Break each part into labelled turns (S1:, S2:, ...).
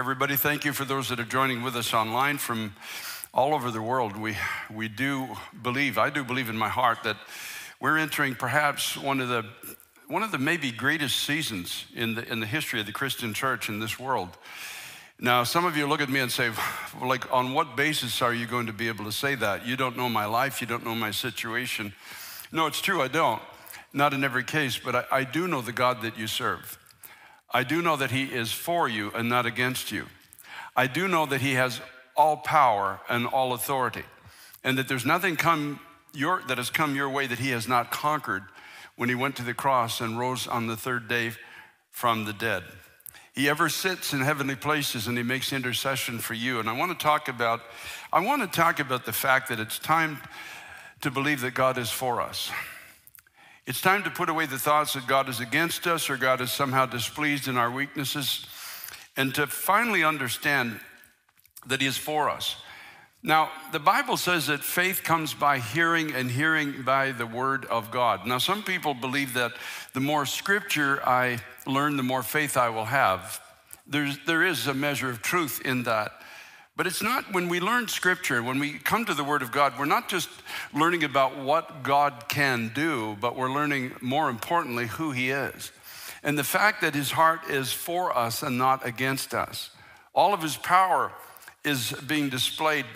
S1: Everybody, thank you for those that are joining with us online from all over the world. We, we do believe, I do believe in my heart that we're entering perhaps one of the, one of the maybe greatest seasons in the, in the history of the Christian church in this world. Now, some of you look at me and say, like, on what basis are you going to be able to say that? You don't know my life, you don't know my situation. No, it's true, I don't. Not in every case, but I, I do know the God that you serve. I do know that He is for you and not against you. I do know that He has all power and all authority, and that there's nothing come your, that has come your way that He has not conquered when He went to the cross and rose on the third day from the dead. He ever sits in heavenly places and He makes intercession for you. And I want to talk about, I want to talk about the fact that it's time to believe that God is for us. It's time to put away the thoughts that God is against us or God is somehow displeased in our weaknesses and to finally understand that He is for us. Now, the Bible says that faith comes by hearing and hearing by the Word of God. Now, some people believe that the more scripture I learn, the more faith I will have. There's, there is a measure of truth in that. But it's not when we learn scripture, when we come to the Word of God, we're not just learning about what God can do, but we're learning more importantly who He is. And the fact that His heart is for us and not against us. All of His power is being displayed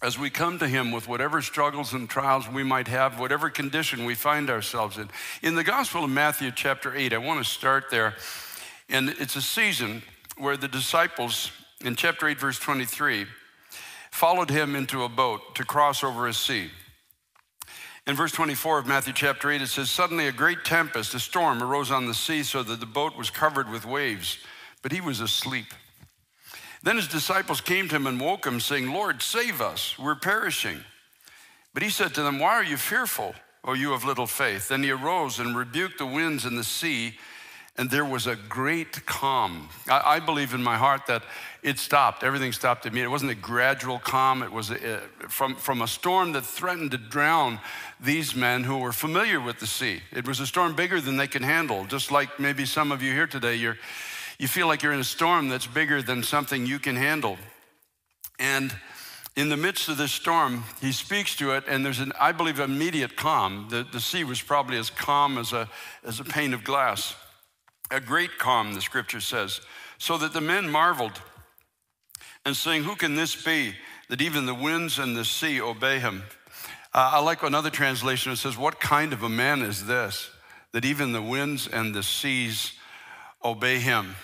S1: as we come to Him with whatever struggles and trials we might have, whatever condition we find ourselves in. In the Gospel of Matthew, chapter 8, I want to start there. And it's a season where the disciples in chapter 8, verse 23, followed him into a boat to cross over a sea. In verse 24 of Matthew chapter 8, it says, Suddenly a great tempest, a storm, arose on the sea so that the boat was covered with waves, but he was asleep. Then his disciples came to him and woke him, saying, Lord, save us, we're perishing. But he said to them, Why are you fearful, O you of little faith? Then he arose and rebuked the winds and the sea and there was a great calm. I, I, believe in my heart that it stopped. Everything stopped immediately. It wasn't a gradual calm. It was a, from, from a storm that threatened to drown these men who were familiar with the sea. It was a storm bigger than they could handle, just like maybe some of you here today. You're, you feel like you're in a storm that's bigger than something you can handle. And in the midst of this storm, he speaks to it, and there's an, I believe, immediate calm. The, the sea was probably as calm as a, as a pane of glass. A great calm, the scripture says, so that the men marveled and saying, Who can this be that even the winds and the sea obey him? Uh, I like another translation that says, What kind of a man is this that even the winds and the seas obey him?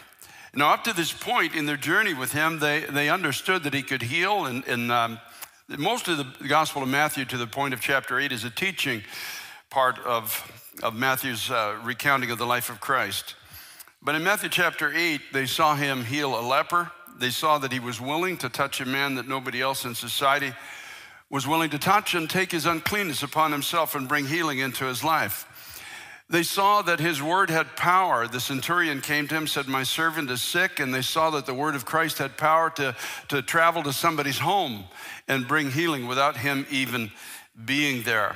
S1: Now, up to this point in their journey with him, they, they understood that he could heal. And, and um, most of the Gospel of Matthew, to the point of chapter 8, is a teaching part of, of Matthew's uh, recounting of the life of Christ. But in Matthew chapter 8, they saw him heal a leper. They saw that he was willing to touch a man that nobody else in society was willing to touch and take his uncleanness upon himself and bring healing into his life. They saw that his word had power. The centurion came to him, said, My servant is sick. And they saw that the word of Christ had power to, to travel to somebody's home and bring healing without him even being there.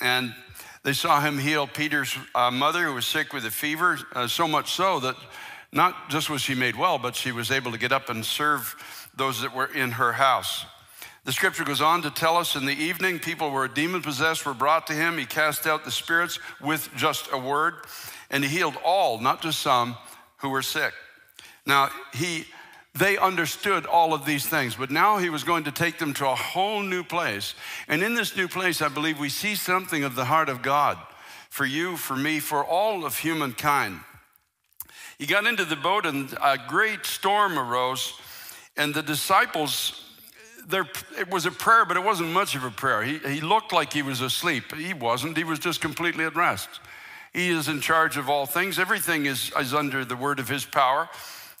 S1: And they saw him heal Peter's uh, mother, who was sick with a fever, uh, so much so that not just was she made well, but she was able to get up and serve those that were in her house. The scripture goes on to tell us in the evening, people who were demon possessed were brought to him. He cast out the spirits with just a word, and he healed all, not just some, who were sick. Now, he they understood all of these things, but now he was going to take them to a whole new place. And in this new place, I believe we see something of the heart of God for you, for me, for all of humankind. He got into the boat, and a great storm arose, and the disciples. There, it was a prayer, but it wasn't much of a prayer. He, he looked like he was asleep. He wasn't. He was just completely at rest. He is in charge of all things. Everything is, is under the word of his power.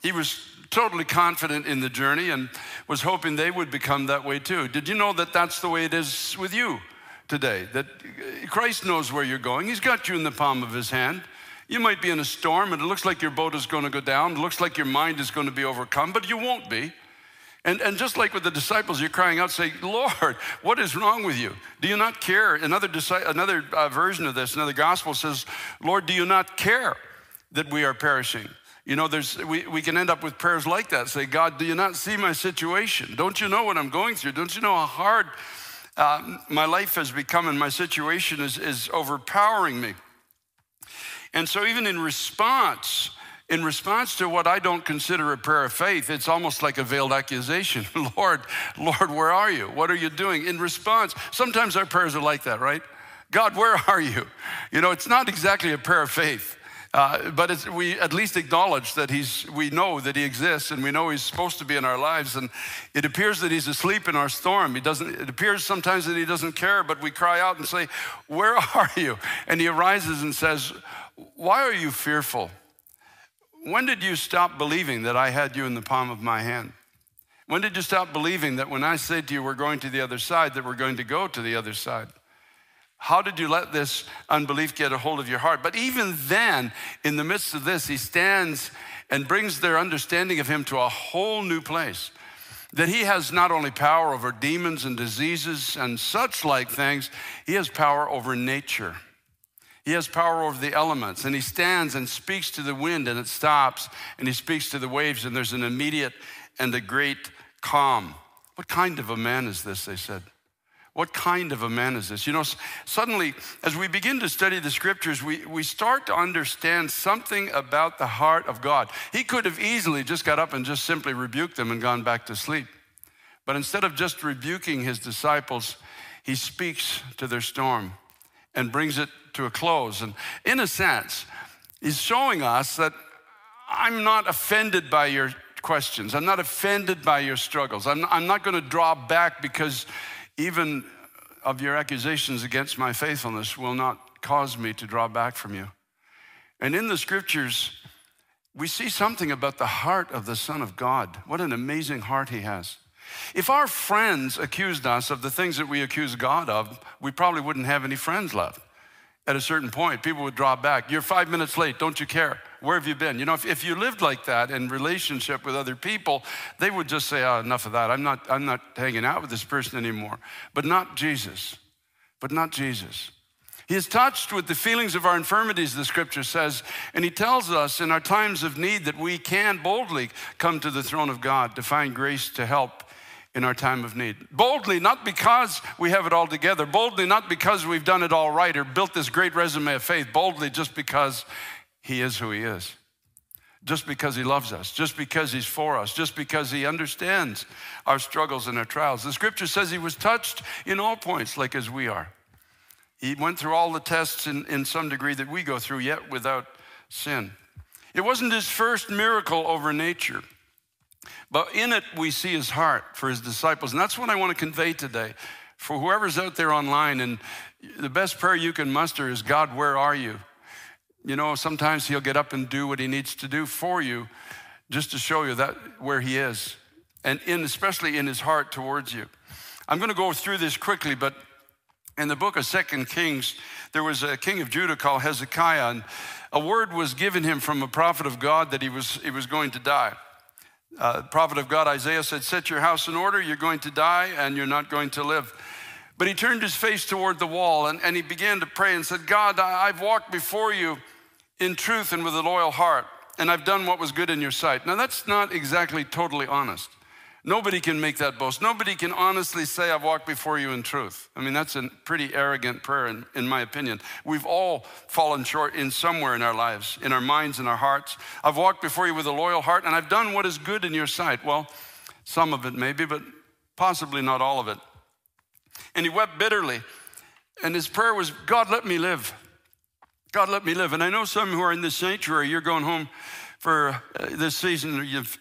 S1: He was totally confident in the journey and was hoping they would become that way too. Did you know that that's the way it is with you today? That Christ knows where you're going, He's got you in the palm of His hand. You might be in a storm and it looks like your boat is going to go down, it looks like your mind is going to be overcome, but you won't be. And, and just like with the disciples, you're crying out, saying, Lord, what is wrong with you? Do you not care? Another, another uh, version of this, another gospel says, Lord, do you not care that we are perishing? You know, there's, we, we can end up with prayers like that. Say, God, do you not see my situation? Don't you know what I'm going through? Don't you know how hard uh, my life has become and my situation is, is overpowering me? And so, even in response, in response to what I don't consider a prayer of faith, it's almost like a veiled accusation. Lord, Lord, where are you? What are you doing? In response, sometimes our prayers are like that, right? God, where are you? You know, it's not exactly a prayer of faith. Uh, but we at least acknowledge that he's, we know that he exists and we know he's supposed to be in our lives. And it appears that he's asleep in our storm. He doesn't, it appears sometimes that he doesn't care, but we cry out and say, Where are you? And he arises and says, Why are you fearful? When did you stop believing that I had you in the palm of my hand? When did you stop believing that when I said to you, We're going to the other side, that we're going to go to the other side? How did you let this unbelief get a hold of your heart? But even then, in the midst of this, he stands and brings their understanding of him to a whole new place. That he has not only power over demons and diseases and such like things, he has power over nature. He has power over the elements, and he stands and speaks to the wind, and it stops, and he speaks to the waves, and there's an immediate and a great calm. What kind of a man is this? They said. What kind of a man is this? You know, suddenly, as we begin to study the scriptures, we, we start to understand something about the heart of God. He could have easily just got up and just simply rebuked them and gone back to sleep. But instead of just rebuking his disciples, he speaks to their storm and brings it to a close. And in a sense, he's showing us that I'm not offended by your questions. I'm not offended by your struggles. I'm, I'm not going to draw back because even of your accusations against my faithfulness will not cause me to draw back from you. And in the scriptures, we see something about the heart of the Son of God. What an amazing heart he has. If our friends accused us of the things that we accuse God of, we probably wouldn't have any friends left. At a certain point, people would draw back. You're five minutes late, don't you care? Where have you been? You know, if, if you lived like that in relationship with other people, they would just say, oh, enough of that. I'm not, I'm not hanging out with this person anymore. But not Jesus. But not Jesus. He is touched with the feelings of our infirmities, the scripture says, and he tells us in our times of need that we can boldly come to the throne of God to find grace to help in our time of need. Boldly, not because we have it all together, boldly, not because we've done it all right or built this great resume of faith, boldly, just because he is who He is. Just because He loves us, just because He's for us, just because He understands our struggles and our trials. The scripture says He was touched in all points, like as we are. He went through all the tests in, in some degree that we go through, yet without sin. It wasn't His first miracle over nature. But in it, we see his heart for his disciples. And that's what I want to convey today. For whoever's out there online, and the best prayer you can muster is God, where are you? You know, sometimes he'll get up and do what he needs to do for you just to show you that where he is, and in, especially in his heart towards you. I'm going to go through this quickly, but in the book of Second Kings, there was a king of Judah called Hezekiah, and a word was given him from a prophet of God that he was, he was going to die. Uh, prophet of God Isaiah said, Set your house in order, you're going to die, and you're not going to live. But he turned his face toward the wall and, and he began to pray and said, God, I've walked before you in truth and with a loyal heart, and I've done what was good in your sight. Now, that's not exactly totally honest. Nobody can make that boast. Nobody can honestly say, I've walked before you in truth. I mean, that's a pretty arrogant prayer, in, in, my opinion. We've all fallen short in somewhere in our lives, in our minds and our hearts. I've walked before you with a loyal heart, and I've done what is good in your sight. Well, some of it maybe, but possibly not all of it. And he wept bitterly. And his prayer was, God, let me live. God, let me live. And I know some who are in this sanctuary, you're going home for uh, this season, you've,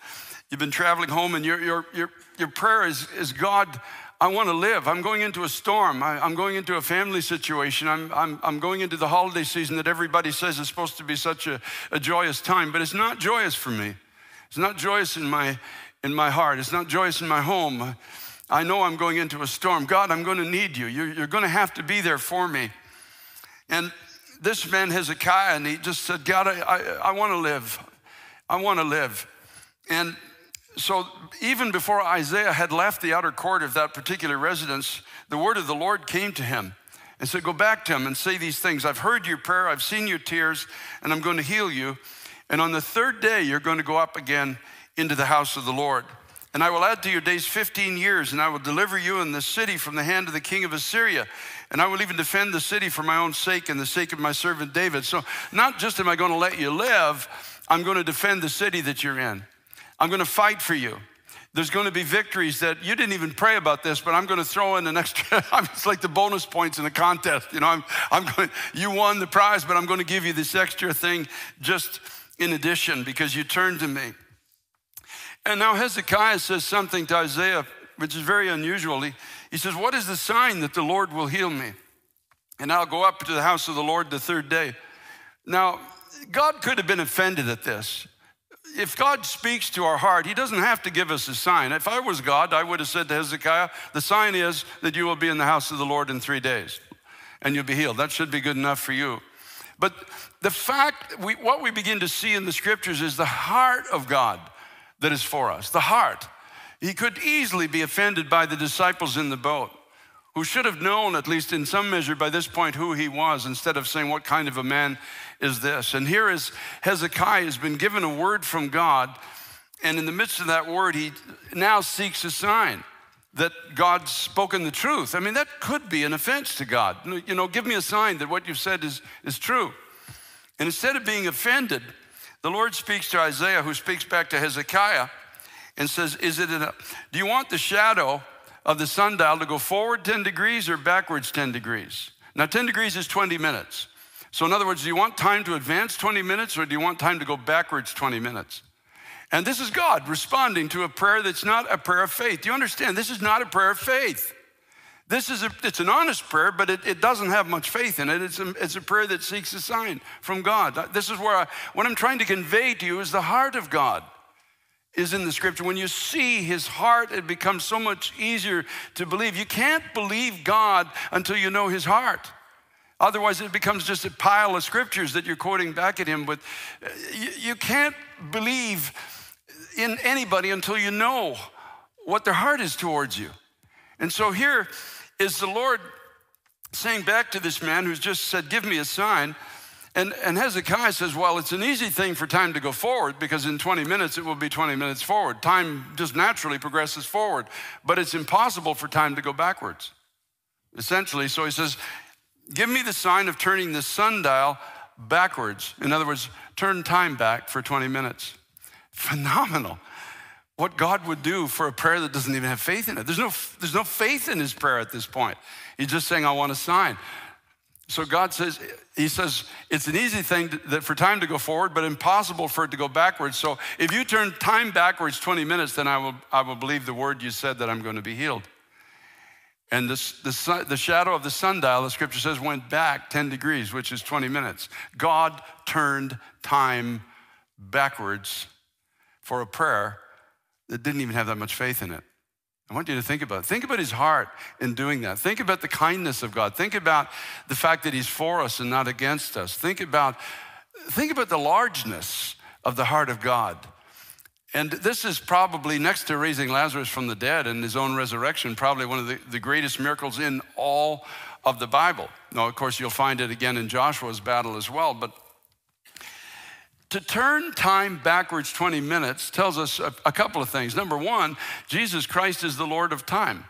S1: you've been traveling home, and your, your, your, your prayer is, is God, I want to live. I'm going into a storm. I, am going into a family situation. I'm, I'm, I'm going into the holiday season that everybody says is supposed to be such a, a joyous time, but it's not joyous for me. It's not joyous in my, in my heart. It's not joyous in my home. I know I'm going into a storm. God, I'm going to need you. You're, you're going to have to be there for me. And this man Hezekiah, and he just said, God, I, I, I want to live. I want to live. And so, even before Isaiah had left the outer court of that particular residence, the word of the Lord came to him and said, Go back to him and say these things. I've heard your prayer, I've seen your tears, and I'm going to heal you. And on the third day, you're going to go up again into the house of the Lord. And I will add to your days 15 years, and I will deliver you and the city from the hand of the king of Assyria. And I will even defend the city for my own sake and the sake of my servant David. So, not just am I going to let you live, I'm going to defend the city that you're in. I'm going to fight for you. There's going to be victories that you didn't even pray about this, but I'm going to throw in an extra. it's like the bonus points in the contest. You know, I'm, I'm going. You won the prize, but I'm going to give you this extra thing just in addition because you turned to me. And now Hezekiah says something to Isaiah, which is very unusual. He, he says, What is the sign that the Lord will heal me? And I'll go up to the house of the Lord the third day. Now, God could have been offended at this. If God speaks to our heart, He doesn't have to give us a sign. If I was God, I would have said to Hezekiah, The sign is that you will be in the house of the Lord in three days and you'll be healed. That should be good enough for you. But the fact, we, what we begin to see in the scriptures is the heart of God that is for us, the heart. He could easily be offended by the disciples in the boat, who should have known, at least in some measure by this point, who he was, instead of saying, What kind of a man is this? And here is Hezekiah has been given a word from God, and in the midst of that word, he now seeks a sign that God's spoken the truth. I mean, that could be an offense to God. You know, give me a sign that what you've said is, is true. And instead of being offended, the Lord speaks to Isaiah, who speaks back to Hezekiah, and says, Is it a, do you want the shadow of the sundial to go forward 10 degrees or backwards 10 degrees? Now, 10 degrees is 20 minutes. So, in other words, do you want time to advance 20 minutes or do you want time to go backwards 20 minutes? And this is God responding to a prayer that's not a prayer of faith. Do you understand? This is not a prayer of faith. This is a, it's an honest prayer, but it, it doesn't have much faith in it. It's a, it's a prayer that seeks a sign from God. This is where I, what I'm trying to convey to you is the heart of God is in the scripture. When you see his heart, it becomes so much easier to believe. You can't believe God until you know his heart. Otherwise, it becomes just a pile of scriptures that you're quoting back at him. But uh, you, you can't believe in anybody until you know what their heart is towards you. And so here is the Lord saying back to this man who's just said, Give me a sign. And, and Hezekiah says, Well, it's an easy thing for time to go forward because in 20 minutes it will be 20 minutes forward. Time just naturally progresses forward, but it's impossible for time to go backwards, essentially. So he says, Give me the sign of turning the sundial backwards. In other words, turn time back for 20 minutes. Phenomenal what God would do for a prayer that doesn't even have faith in it. There's no, there's no faith in his prayer at this point. He's just saying, I want a sign. So God says, He says, it's an easy thing to, that for time to go forward, but impossible for it to go backwards. So if you turn time backwards 20 minutes, then I will, I will believe the word you said that I'm going to be healed. And this, the, the shadow of the sundial, the scripture says, went back 10 degrees, which is 20 minutes. God turned time backwards for a prayer that didn't even have that much faith in it. I want you to think about it. Think about his heart in doing that. Think about the kindness of God. Think about the fact that he's for us and not against us. Think about, think about the largeness of the heart of God. And this is probably, next to raising Lazarus from the dead and his own resurrection, probably one of the, the greatest miracles in all of the Bible. Now, of course, you'll find it again in Joshua's battle as well, but to turn time backwards 20 minutes tells us a, a, couple of things. Number one, Jesus Christ is the Lord of time.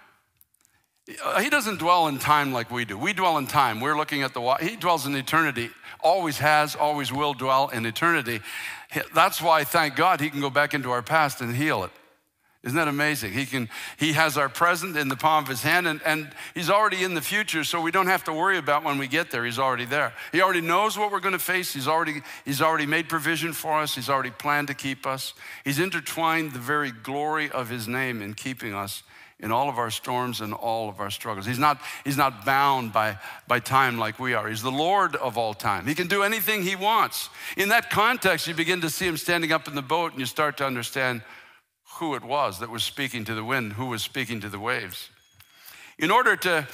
S1: Uh, he doesn't dwell in time like we do. We dwell in time. We're looking at the, he dwells in eternity, always has, always will dwell in eternity. That's why, thank God, he can go back into our past and heal it. Isn't that amazing? He can he has our present in the palm of his hand and, and he's already in the future, so we don't have to worry about when we get there. He's already there. He already knows what we're going to face. He's already he's already made provision for us. He's already planned to keep us. He's intertwined the very glory of his name in keeping us in all of our storms and all of our struggles. He's not, he's not bound by, by time like we are. He's the Lord of all time. He can do anything he wants. In that context, you begin to see him standing up in the boat and you start to understand who it was that was speaking to the wind, who was speaking to the waves. In order to,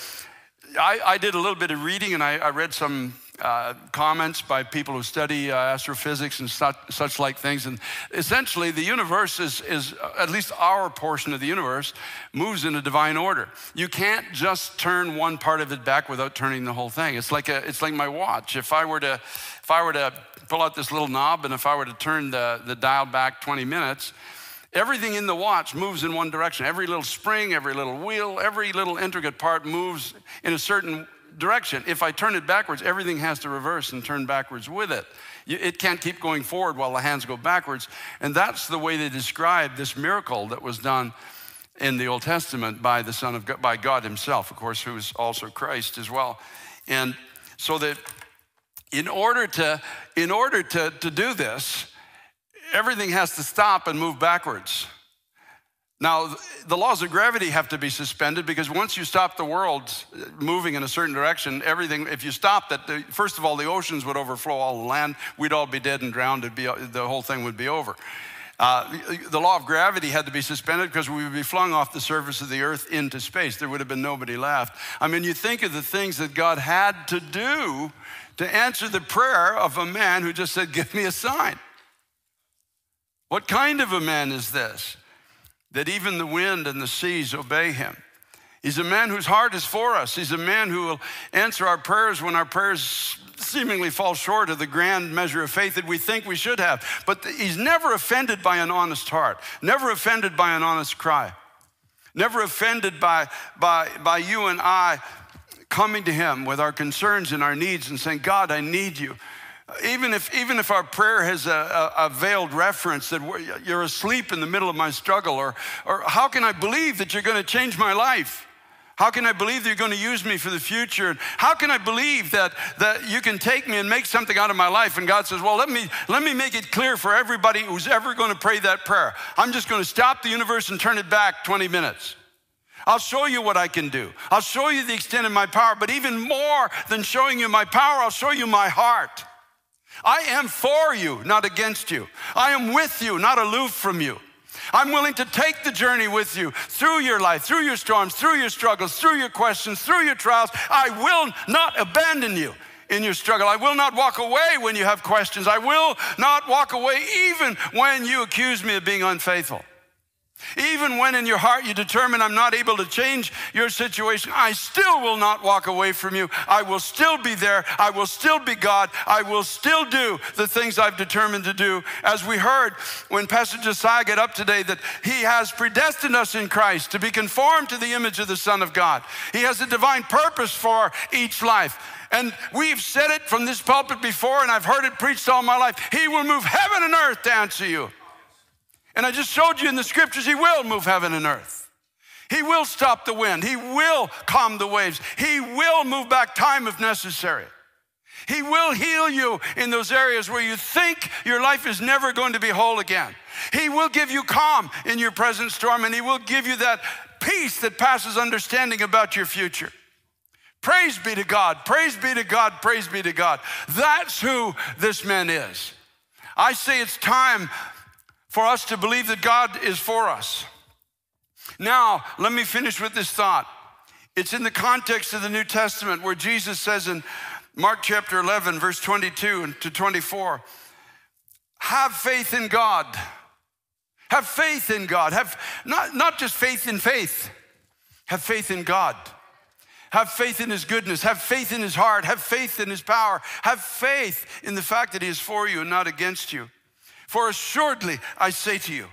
S1: I, I did a little bit of reading and I, I read some uh, comments by people who study uh, astrophysics and such, such, like things. And essentially, the universe is, is, uh, at least our portion of the universe, moves in a divine order. You can't just turn one part of it back without turning the whole thing. It's like, a, it's like my watch. If I were to, if I were to pull out this little knob and if I were to turn the, the dial back 20 minutes, Everything in the watch moves in one direction. Every little spring, every little wheel, every little intricate part moves in a certain direction. If I turn it backwards, everything has to reverse and turn backwards with it. It can't keep going forward while the hands go backwards. And that's the way they describe this miracle that was done in the Old Testament by the Son of God, by God Himself, of course, who is also Christ as well. And so that in order to, in order to, to do this, everything has to stop and move backwards. Now, the laws of gravity have to be suspended because once you stop the world moving in a certain direction, everything, if you stop that, first of all, the oceans would overflow all the land. We'd all be dead and drowned. It'd be, the whole thing would be over. Uh, the law of gravity had to be suspended because we would be flung off the surface of the earth into space. There would have been nobody left. I mean, you think of the things that God had to do to answer the prayer of a man who just said, Give me a sign. What kind of a man is this? That even the wind and the seas obey him. He's a man whose heart is for us. He's a man who will answer our prayers when our prayers seemingly fall short of the grand measure of faith that we think we should have. But he's never offended by an honest heart, never offended by an honest cry, never offended by, by, by you and I coming to him with our concerns and our needs and saying, God, I need you. Even if, even if our prayer has a, a, a, veiled reference that you're asleep in the middle of my struggle, or, or how can I believe that you're going to change my life? How can I believe that you're going to use me for the future? How can I believe that, that you can take me and make something out of my life? And God says, Well, let me, let me make it clear for everybody who's ever going to pray that prayer. I'm just going to stop the universe and turn it back 20 minutes. I'll show you what I can do. I'll show you the extent of my power, but even more than showing you my power, I'll show you my heart. I am for you, not against you. I am with you, not aloof from you. I'm willing to take the journey with you through your life, through your storms, through your struggles, through your questions, through your trials. I will not abandon you in your struggle. I will not walk away when you have questions. I will not walk away even when you accuse me of being unfaithful. Even when in your heart you determine I'm not able to change your situation, I still will not walk away from you. I will still be there. I will still be God. I will still do the things I've determined to do. As we heard when Pastor Josiah got up today, that He has predestined us in Christ to be conformed to the image of the Son of God. He has a divine purpose for each life. And we've said it from this pulpit before, and I've heard it preached all my life. He will move heaven and earth down to answer you. And I just showed you in the scriptures, He will move heaven and earth. He will stop the wind. He will calm the waves. He will move back time if necessary. He will heal you in those areas where you think your life is never going to be whole again. He will give you calm in your present storm, and He will give you that peace that passes understanding about your future. Praise be to God, praise be to God, praise be to God. That's who this man is. I say it's time for us to believe that God is for us. Now, let me finish with this thought. It's in the context of the New Testament where Jesus says in Mark chapter 11, verse 22 to 24, have faith in God. Have faith in God. Have not, not just faith in faith, have faith in God. Have faith in His goodness. Have faith in His heart. Have faith in His power. Have faith in the fact that He is for you and not against you. For assuredly, I say to you,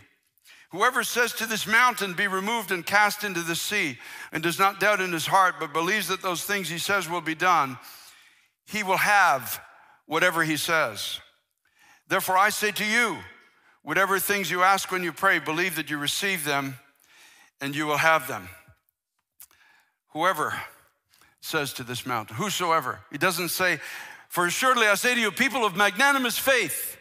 S1: whoever says to this mountain, Be removed and cast into the sea, and does not doubt in his heart, but believes that those things he says will be done, he will have whatever he says. Therefore, I say to you, whatever things you ask when you pray, believe that you receive them and you will have them. Whoever says to this mountain, whosoever, he doesn't say, For assuredly I say to you, people of magnanimous faith,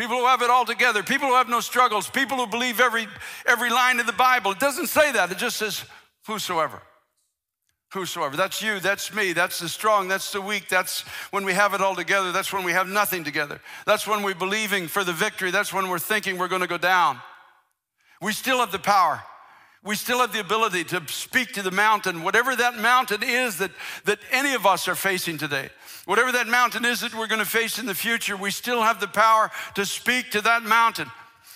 S1: People who have it all together, people who have no struggles, people who believe every, every line of the Bible. It doesn't say that, it just says, whosoever. Whosoever. That's you, that's me, that's the strong, that's the weak, that's when we have it all together, that's when we have nothing together. That's when we're believing for the victory, that's when we're thinking we're gonna go down. We still have the power. We still have the ability to speak to the mountain, whatever that mountain is that, that any of us are facing today. Whatever that mountain is that we're going to face in the future, we still have the power to speak to that mountain.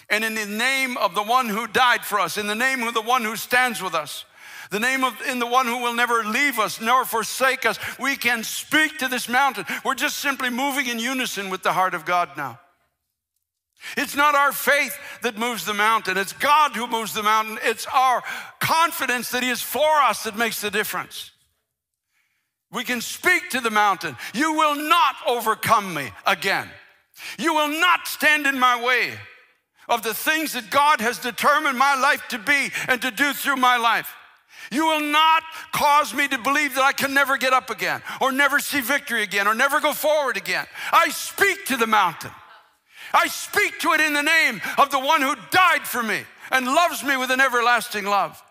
S1: And in the name of the one who died for us, in the name of the one who stands with us, the name of in the one who will never leave us nor forsake us, we can speak to this mountain. We're just simply moving in unison with the heart of God now. It's not our faith that moves the mountain, it's God who moves the mountain. It's our confidence that He is for us that makes the difference. We can speak to the mountain. You will not overcome me again. You will not stand in my way of the things that God has determined my life to be and to do through my life. You will not cause me to believe that I can never get up again, or never see victory again, or never go forward again. I speak to the mountain. I speak to it in the name of the one who died for me and loves me with an everlasting love.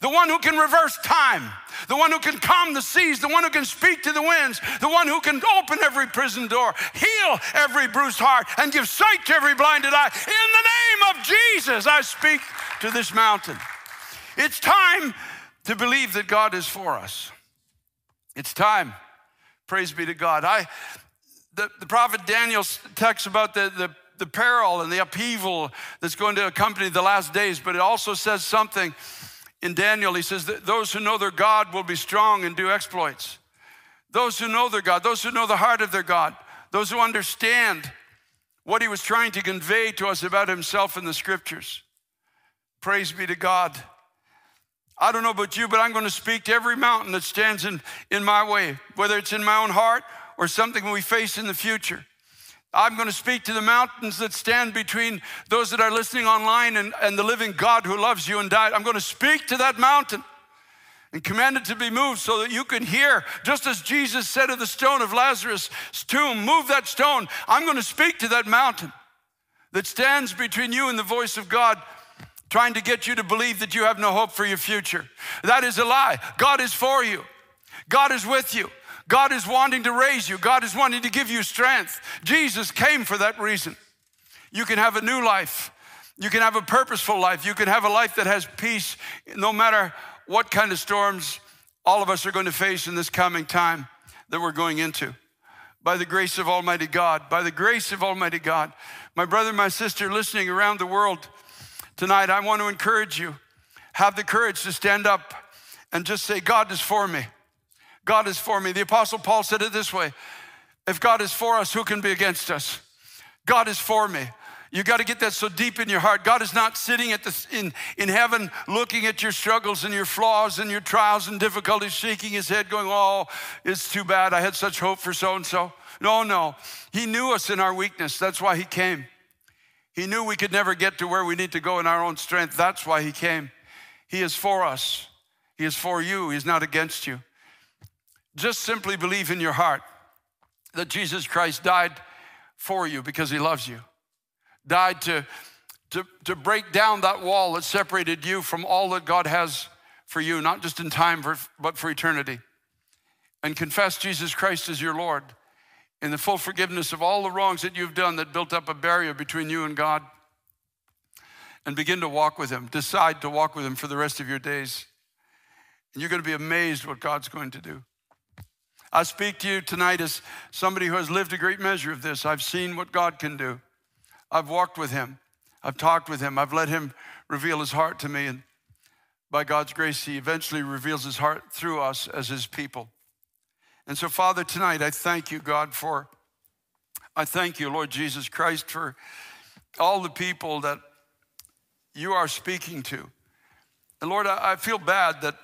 S1: The one who can reverse time, the one who can calm the seas, the one who can speak to the winds, the one who can open every prison door, heal every bruised heart, and give sight to every blinded eye. In the name of Jesus, I speak to this mountain. It's time to believe that God is for us. It's time. Praise be to God. I, the, the prophet Daniel talks about the, the the peril and the upheaval that's going to accompany the last days, but it also says something in Daniel. He says that those who know their God will be strong and do exploits. Those who know their God, those who know the heart of their God, those who understand what he was trying to convey to us about himself in the scriptures. Praise be to God. I don't know about you, but I'm going to speak to every mountain that stands in, in my way, whether it's in my own heart or something we face in the future. I'm going to speak to the mountains that stand between those that are listening online and, and the living God who loves you and died. I'm going to speak to that mountain and command it to be moved so that you can hear, just as Jesus said of the stone of Lazarus' tomb, move that stone. I'm going to speak to that mountain that stands between you and the voice of God, trying to get you to believe that you have no hope for your future. That is a lie. God is for you, God is with you. God is wanting to raise you. God is wanting to give you strength. Jesus came for that reason. You can have a new life. You can have a purposeful life. You can have a life that has peace no matter what kind of storms all of us are going to face in this coming time that we're going into. By the grace of Almighty God, by the grace of Almighty God. My brother, my sister listening around the world tonight, I want to encourage you. Have the courage to stand up and just say, God is for me. God is for me. The Apostle Paul said it this way If God is for us, who can be against us? God is for me. You got to get that so deep in your heart. God is not sitting at the, in, in heaven looking at your struggles and your flaws and your trials and difficulties, shaking his head, going, Oh, it's too bad. I had such hope for so and so. No, no. He knew us in our weakness. That's why he came. He knew we could never get to where we need to go in our own strength. That's why he came. He is for us, he is for you, he's not against you. Just simply believe in your heart that Jesus Christ died for you because he loves you, died to, to, to break down that wall that separated you from all that God has for you, not just in time, for, but for eternity. And confess Jesus Christ as your Lord in the full forgiveness of all the wrongs that you've done that built up a barrier between you and God. And begin to walk with Him. Decide to walk with Him for the rest of your days. And you're going to be amazed what God's going to do. I speak to you tonight as somebody who has lived a great measure of this. I've seen what God can do. I've walked with Him, I've talked with Him, I've let Him reveal His heart to me. And by God's grace, He eventually reveals His heart through us as His people. And so, Father, tonight I thank you, God, for, I thank you, Lord Jesus Christ, for all the people that you are speaking to. And Lord, I feel bad that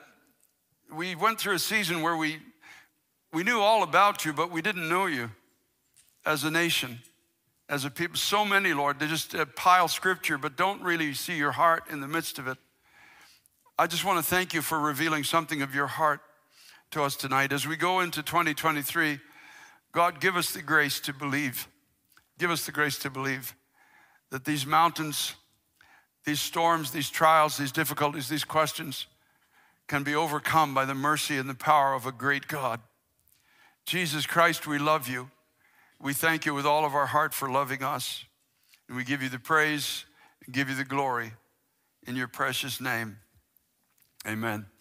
S1: we went through a season where we we knew all about you, but we didn't know you as a nation, as a people. So many, Lord, they just uh, pile scripture, but don't really see your heart in the midst of it. I just want to thank you for revealing something of your heart to us tonight. As we go into 2023, God, give us the grace to believe. Give us the grace to believe that these mountains, these storms, these trials, these difficulties, these questions can be overcome by the mercy and the power of a great God. Jesus Christ, we love you. We thank you with all of our heart for loving us. And we give you the praise and give you the glory in your precious name. Amen.